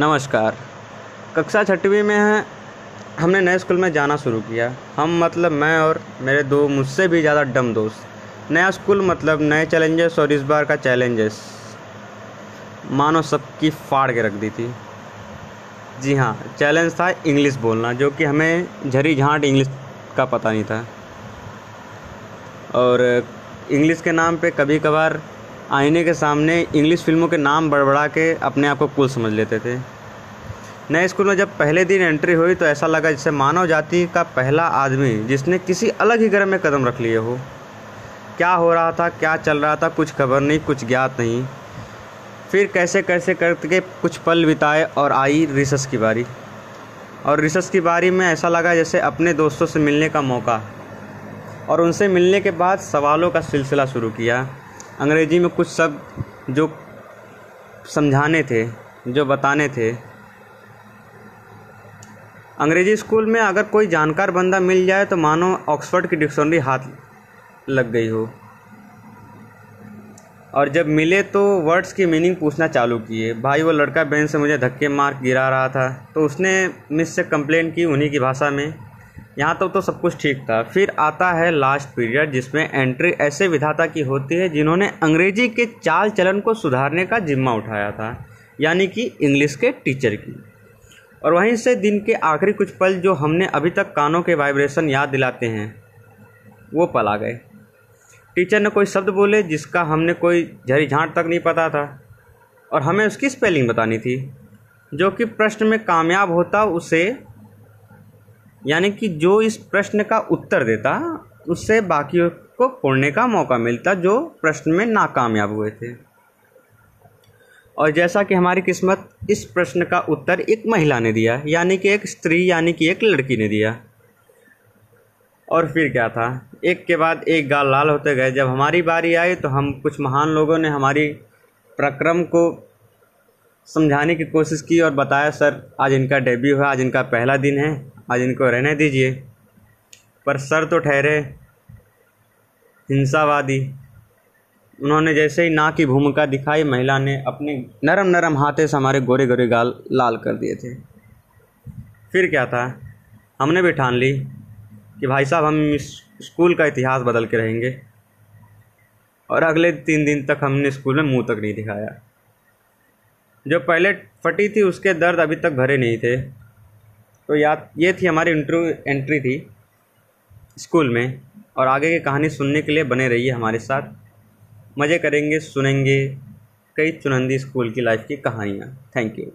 नमस्कार। कक्षा छठवीं में हैं। हमने नए स्कूल में जाना शुरू किया। हम मतलब मैं और मेरे दो मुझसे भी ज़्यादा डम दोस्त। नया स्कूल मतलब नए चैलेंजेस और इस बार का चैलेंजेस। मानो सबकी फाड़ के रख दी थी। जी हाँ चैलेंज था इंग्लिश बोलना, जो कि हमें झरी झांट इंग्लिश का पता नहीं था। और इंग्लिश के नाम पे कभी कभार आईने के सामने इंग्लिश फ़िल्मों के नाम बड़बड़ा के अपने आप को कुल समझ लेते थे। नए स्कूल में जब पहले दिन एंट्री हुई तो ऐसा लगा जैसे मानव जाति का पहला आदमी जिसने किसी अलग ही ग्रह में कदम रख लिए हो। क्या हो रहा था, क्या चल रहा था, कुछ खबर नहीं, कुछ ज्ञात नहीं। फिर कैसे कैसे करके कुछ पल बिताए और आई रिसस की बारी। और रिसस की बारी में ऐसा लगा जैसे अपने दोस्तों से मिलने का मौका। और उनसे मिलने के बाद सवालों का सिलसिला शुरू किया। अंग्रेज़ी में कुछ शब्द जो समझाने थे, जो बताने थे। अंग्रेज़ी स्कूल में अगर कोई जानकार बंदा मिल जाए तो मानो ऑक्सफोर्ड की डिक्शनरी हाथ लग गई हो। और जब मिले तो वर्ड्स की मीनिंग पूछना चालू किए। भाई, वो लड़का बेंच से मुझे धक्के मार गिरा रहा था तो उसने मिस से कंप्लेन की उन्हीं की भाषा में। यहाँ तक तो, तो सब कुछ ठीक था। फिर आता है लास्ट पीरियड जिसमें एंट्री ऐसे विधाता की होती है जिन्होंने अंग्रेज़ी के चाल चलन को सुधारने का जिम्मा उठाया था यानी कि इंग्लिश के टीचर की। और वहीं से दिन के आखिरी कुछ पल जो हमने अभी तक कानों के वाइब्रेशन याद दिलाते हैं वो पल आ गए। टीचर ने कोई शब्द बोले जिसका हमने कोई झरी झांट तक नहीं पता था और हमें उसकी स्पेलिंग बतानी थी जो कि प्रश्न में कामयाब होता उसे यानी कि जो इस प्रश्न का उत्तर देता, उससे बाकियों को पढ़ने का मौका मिलता जो प्रश्न में नाकामयाब हुए थे। और जैसा कि हमारी किस्मत इस प्रश्न का उत्तर एक महिला ने दिया, यानी कि एक स्त्री, यानी कि एक लड़की ने दिया। और फिर क्या था? एक के बाद एक गाल लाल होते गए। जब हमारी बारी आई तो हम कुछ महान लोगों ने हमारी प्रक्रम को समझाने की कोशिश की और बताया, सर, आज इनका डेब्यू है, आज इनका पहला दिन है। आज इनको रहने दीजिए। पर सर तो ठहरे, हिंसावादी। उन्होंने जैसे ही ना की भूमिका दिखाई, महिला ने अपने नरम नरम हाथे से हमारे गोरे गोरे गाल लाल कर दिए थे। फिर क्या था? हमने भी ठान ली कि भाई साहब, हम इस स्कूल का इतिहास बदल के रहेंगे। और अगले तीन दिन तक हमने स्कूल में मुँह तक नहीं दिखाया। जो पहले फटी थी, उसके दर्द अभी तक भरे नहीं थे। तो याद ये थी हमारी इंटरव्यू एंट्री थी स्कूल में और आगे की कहानी सुनने के लिए बने रहिए हमारे साथ। मज़े करेंगे, सुनेंगे कई चुनंदी स्कूल की लाइफ की कहानियाँ। Thank you